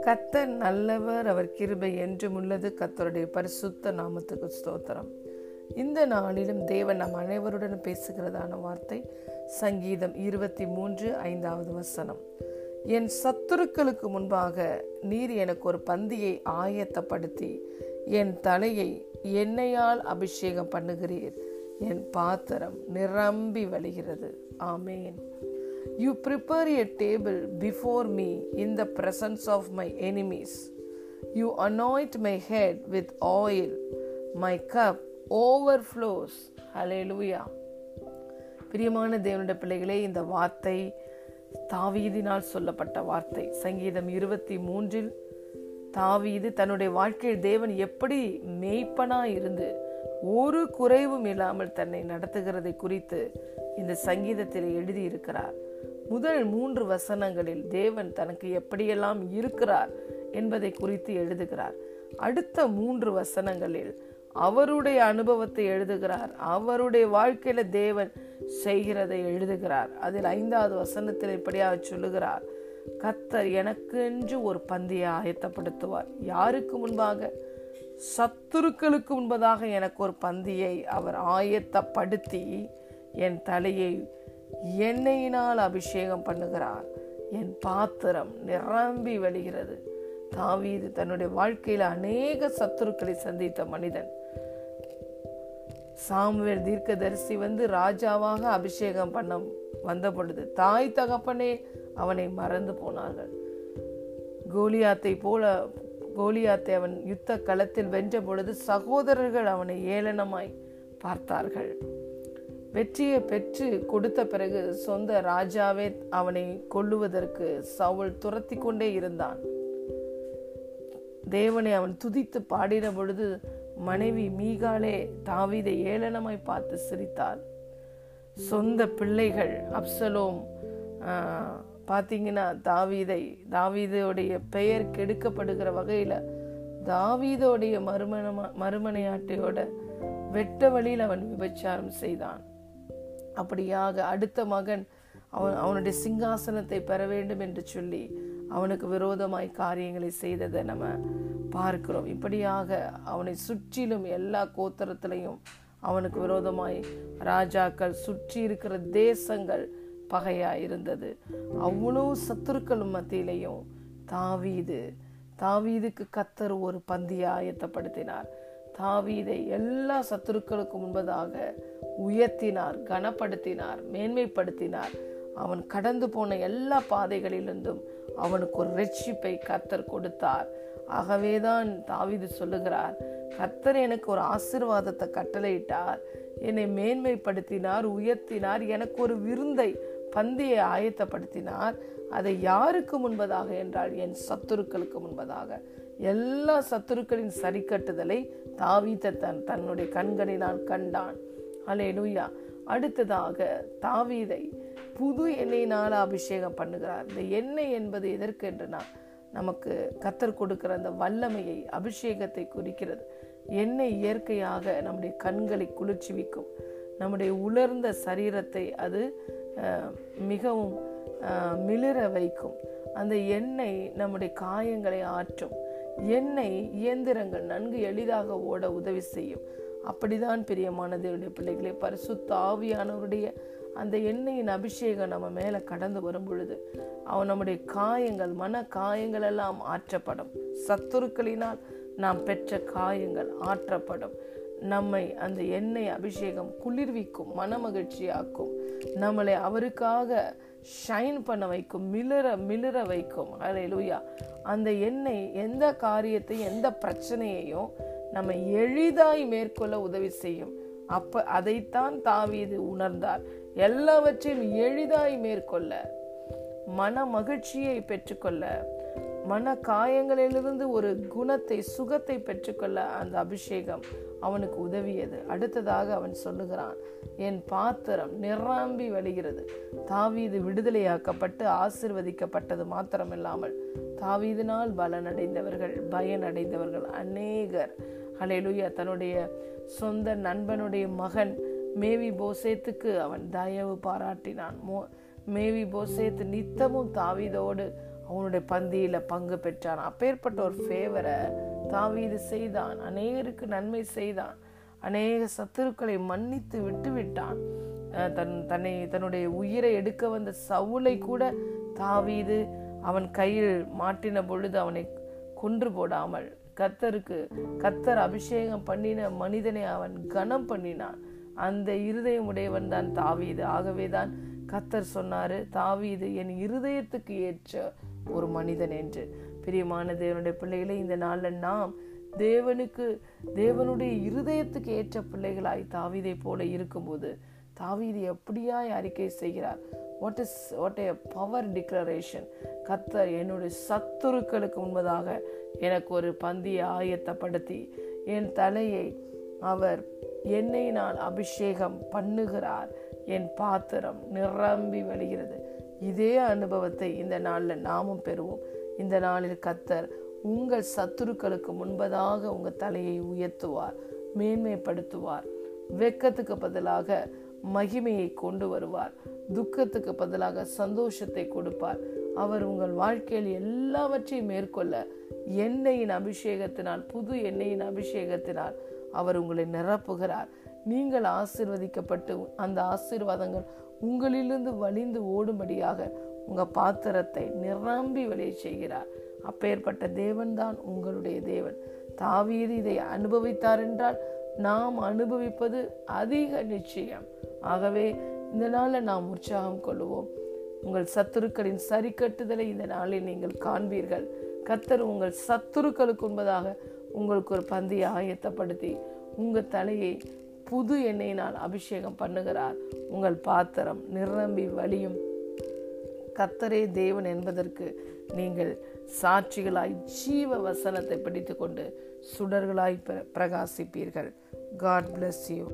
கத்தர் நல்லவர் அவர் கிருபை என்றும் உள்ளது. கத்தருடைய பரிசுத்த நாமத்துக்கு ஸ்தோத்திரம். இந்த நாளிலும் தேவன் நம் அனைவருடன் பேசுகிறதான வார்த்தை சங்கீதம் இருபத்தி மூன்று ஐந்தாவது வசனம். என் சத்துருக்களுக்கு முன்பாக நீர் எனக்கு ஒரு பந்தியை ஆயத்தப்படுத்தி என் தலையை எண்ணெயால் அபிஷேகம் பண்ணுகிறீர். என் பாத்திரம் நிரம்பி வழிகிறது. ஆமேன். You prepare a table before me in the presence of my enemies you anoint my head with oil my cup over flows ஹலே லூயா பிரியமான தேவனுடைய பிள்ளைகளே இந்த வார்த்தை தாவீதினால் சொல்லப்பட்ட வார்த்தை. சங்கீதம் இருபத்தி மூன்றில் தாவீது தன்னுடைய வாழ்க்கையில் தேவன் எப்படி மெய்ப்பனாக இருந்து ஒரு குறைவும் இல்லாமல் தன்னை நடத்துகிறதை குறித்து இந்த சங்கீதத்தில் எழுதியிருக்கிறார். முதல் மூன்று வசனங்களில் தேவன் தனக்கு எப்படியெல்லாம் இருக்கிறார் என்பதை குறித்து எழுதுகிறார். அடுத்த மூன்று வசனங்களில் அவருடைய அனுபவத்தை எழுதுகிறார். அவருடைய வாழ்க்கையில தேவன் செய்கிறதை எழுதுகிறார். அதில் ஐந்தாவது வசனத்தில் இப்படியாக சொல்லுகிறார். கத்தர் எனக்கென்று ஒரு பந்தியை ஆயத்தப்படுத்துவார். யாருக்கு முன்பாக? சத்துருக்களுக்கு முன்பதாக எனக்கு ஒரு பந்தியை அவர் ஆயத்தப்படுத்தி என் தலையை எண்ணெயினால் அபிஷேகம் பண்ணுகிறார். என் பாத்திரம் நிரம்பி வழிகிறது. தாவீது தன்னுடைய வாழ்க்கையில் அநேக சத்துருக்களை சந்தித்த மனிதன். சாமுவேல் தீர்க்கதரிசி வந்து ராஜாவாக அபிஷேகம் பண்ண வந்த பொழுது தாய் தகப்பனே அவனை மறந்து போனார்கள். கோலியாத்தை போல கோலியாத்தை அவன் யுத்த களத்தில் வென்ற பொழுது சகோதரர்கள் அவனை ஏளனமாய் பார்த்தார்கள். வெற்றியை பெற்று கொடுத்த பிறகு சொந்த ராஜாவே அவனை கொல்லுவதற்கு சவுல் துரத்தி கொண்டே இருந்தான். தேவனை அவன் துதித்து பாடின பொழுது மனைவி மீகாலே தாவிதை ஏளனமாய் பார்த்து சிரித்தாள். சொந்த பிள்ளைகள் அப்சலோம் பார்த்தீங்கன்னா தாவீதை தாவீதோடைய பெயர் கெடுக்கப்படுகிற வகையில் தாவீதோடைய மறுமண மறுமனையாட்டையோட வெட்ட வழியில் அவன் விபச்சாரம் செய்தான். அப்படியாக அடுத்த மகன் அவன் அவனுடைய சிங்காசனத்தை பெற வேண்டும் என்று சொல்லி அவனுக்கு விரோதமாய் காரியங்களை செய்ததை நம்ம பார்க்கிறோம். இப்படியாக அவனை சுற்றிலும் எல்லா கோத்திரத்திலையும் அவனுக்கு விரோதமாய் ராஜாக்கள் சுற்றி இருக்கிற தேசங்கள் பகையாக இருந்தது. அவ்வளோ சத்துருக்கள் மத்தியிலையும் தாவீது தாவீதுக்கு கத்தர் ஒரு பந்தியை ஆயத்தப்படுத்தினார் தாவீதை எல்லா சத்துருக்களுக்கு முன்பதாக உயர்த்தினார் கனப்படுத்தினார் மேன்மைப்படுத்தினார். அவன் கடந்து போன எல்லா பாதைகளிலிருந்தும் அவனுக்கு ஒரு ரட்சிப்பை கத்தர் கொடுத்தார். ஆகவேதான் தாவிது சொல்லுகிறார் கத்தர் எனக்கு ஒரு ஆசிர்வாதத்தை கட்டளையிட்டார் என்னை மேன்மைப்படுத்தினார் உயர்த்தினார் எனக்கு ஒரு விருந்தை பந்தியை ஆயத்தப்படுத்தினார். அதை யாருக்கு முன்பதாக என்றால் என் சத்துருக்களுக்கு முன்பதாக. எல்லா சத்துருக்களின் சரிக்கட்டுதலை தாவீத தன் தன்னுடைய கண்களினால் கண்டான். அலே லூயா அடுத்ததாக தாவீதை புது எண்ணெயினால் அபிஷேகம் பண்ணுகிறார். இந்த எண்ணெய் என்பது எதற்கு என்றுனா நமக்கு கத்தர் கொடுக்கிற அந்த வல்லமையை அபிஷேகத்தை குறிக்கிறது. எண்ணெய் இயற்கையாக நம்முடைய கண்களை குளிர்ச்சிவிக்கும். நம்முடைய உலர்ந்த சரீரத்தை அது மிகவும் மிளிர வைக்கும். அந்த எண்ணெய் நம்முடைய காயங்களை ஆற்றும். எண்ணெய் இயந்திரங்கள் நன்கு எளிதாக ஓட உதவி செய்யும். அப்படிதான் பிரியமான தேவனுடைய பிள்ளைகளே பரிசுத்த ஆவியானவருடைய அந்த எண்ணெயின் அபிஷேகம் நம்ம மேலே கடந்து வரும் பொழுது அவன் நம்முடைய காயங்கள் மன காயங்கள் எல்லாம் ஆற்றப்படும். சத்துருக்களினால் நாம் பெற்ற காயங்கள் ஆற்றப்படும். நம்மை அந்த எண்ணெய் அபிஷேகம் குளிர்விக்கும் மன மகிழ்ச்சியாக்கும் நம்மளை அவருக்காக ஷைன் பண்ண வைக்கும் மிளற மிளற வைக்கும். அலையிலுயா அந்த எண்ணெய் எந்த காரியத்தை எந்த பிரச்சனையையும் நம்ம எளிதாய் மேற்கொள்ள உதவி செய்யும். அப்ப அதைத்தான் தாவீது உணர்ந்தார். எல்லாவற்றையும் எளிதாய் மேற்கொள்ள மன மகிழ்ச்சியை பெற்றுக்கொள்ள மன காயங்களிலிருந்து ஒரு குணத்தை சுகத்தை பெற்றுக்கொள்ள அந்த அபிஷேகம் அவனுக்கு உதவியது. அடுத்ததாக அவன் சொல்லுகிறான் என் பாத்திரம் நிரம்பி வழிகிறது. தாவீது விடுதலையாக்கப்பட்டு ஆசிர்வதிக்கப்பட்டது மாத்திரமில்லாமல் தாவீதினால் பலனடைந்தவர்கள் பயனடைந்தவர்கள் அநேகர். ஹலேலுயா தன்னுடைய சொந்த நண்பனுடைய மகன் மேவி போசேத்துக்கு அவன் தயவு பாராட்டினான். மோ மேவி போசேத் நித்தமும் தாவீதோடு அவனுடைய பந்தியில் பங்கு பெற்றான். அப்பேற்பட்ட ஒரு ஃபேவரை தாவீது செய்தான். அநேகருக்கு நன்மை செய்தான். அநேக சத்துருக்களை மன்னித்து விட்டு விட்டான். தன் தன்னை தன்னுடைய உயிரை எடுக்க வந்த சவுளை கூட தாவீது அவன் கையில் மாட்டின பொழுது அவனை கொன்று போடாமல் கத்தருக்கு கத்தர் அபிஷேகம் பண்ணின மனிதனை அவன் கனம் பண்ணினான். அந்த இருதயம் உடையவன் தான் தாவீது ஆகவேதான் கத்தர் சொன்னாரு தாவீது என் இருதயத்துக்கு ஏற்ற ஒரு மனிதன் என்று. பிரியமான தேவனுடைய பிள்ளைகளை இந்த நாளில் நாம் தேவனுக்கு தேவனுடைய இருதயத்துக்கு ஏற்ற பிள்ளைகளாய் தாவீதை போல இருக்கும்போது தாவீது எப்படியாய் அறிக்கை செய்கிறார்? What is what a power declaration கத்தர் என்னுடைய சத்துருக்களுக்கு முன்பதாக எனக்கு ஒரு பந்தியை ஆயத்தப்படுத்தி என் தலையை அவர் எண்ணெயினால் அபிஷேகம் பண்ணுகிறார். என் பாத்திரம் நிரம்பி வழிகிறது. இதே அனுபவத்தை இந்த நாளில் நாமும் பெறுவோம். இந்த நாளில் கத்தர் உங்கள் சத்துருக்களுக்கு முன்பதாக உங்க தலையை உயர்த்துவார் மேன்மைப்படுத்துவார். வெக்கத்துக்கு பதிலாக மகிமையை கொண்டு வருவார். துக்கத்துக்கு பதிலாக சந்தோஷத்தை கொடுப்பார். அவர் உங்கள் வாழ்க்கையில் எல்லாவற்றையும் மேற்கொள்ள எண்ணெயின் அபிஷேகத்தினால் புது எண்ணெயின் அபிஷேகத்தினால் அவர் உங்களை நிரப்புகிறார். நீங்கள் ஆசிர்வதிக்கப்பட்டு அந்த ஆசீர்வாதங்கள் உங்களிலிருந்து வழிந்து ஓடும்படியாக உங்கள் பாத்திரத்தை நிரம்பி விளைய செய்கிறார். அப்பேற்பட்ட தேவன்தான் உங்களுடைய தேவன். தாவீது இதை அனுபவித்தார் என்றால் நாம் அனுபவிப்பது அதிக நிச்சயம். ஆகவே இந்த நாளில் நாம் உற்சாகம் கொள்வோம் உங்கள் சத்துருக்களின் சரி கட்டுதலை இந்த நாளில் நீங்கள் காண்பீர்கள். கத்தர் உங்கள் சத்துருக்களுக்கு உண்பதாக உங்களுக்கு ஒரு பந்தியை ஆயத்தப்படுத்தி உங்கள் தலையை புது எண்ணெயினால் அபிஷேகம் பண்ணுகிறார். உங்கள் பாத்திரம் நிரம்பி வழியும். கத்தரே தேவன் என்பதற்கு நீங்கள் சாட்சிகளாய் ஜீவ வசனத்தை பிடித்துக்கொண்டு சுடர்களாய் பிர- பிரகாசிப்பீர்கள். God bless you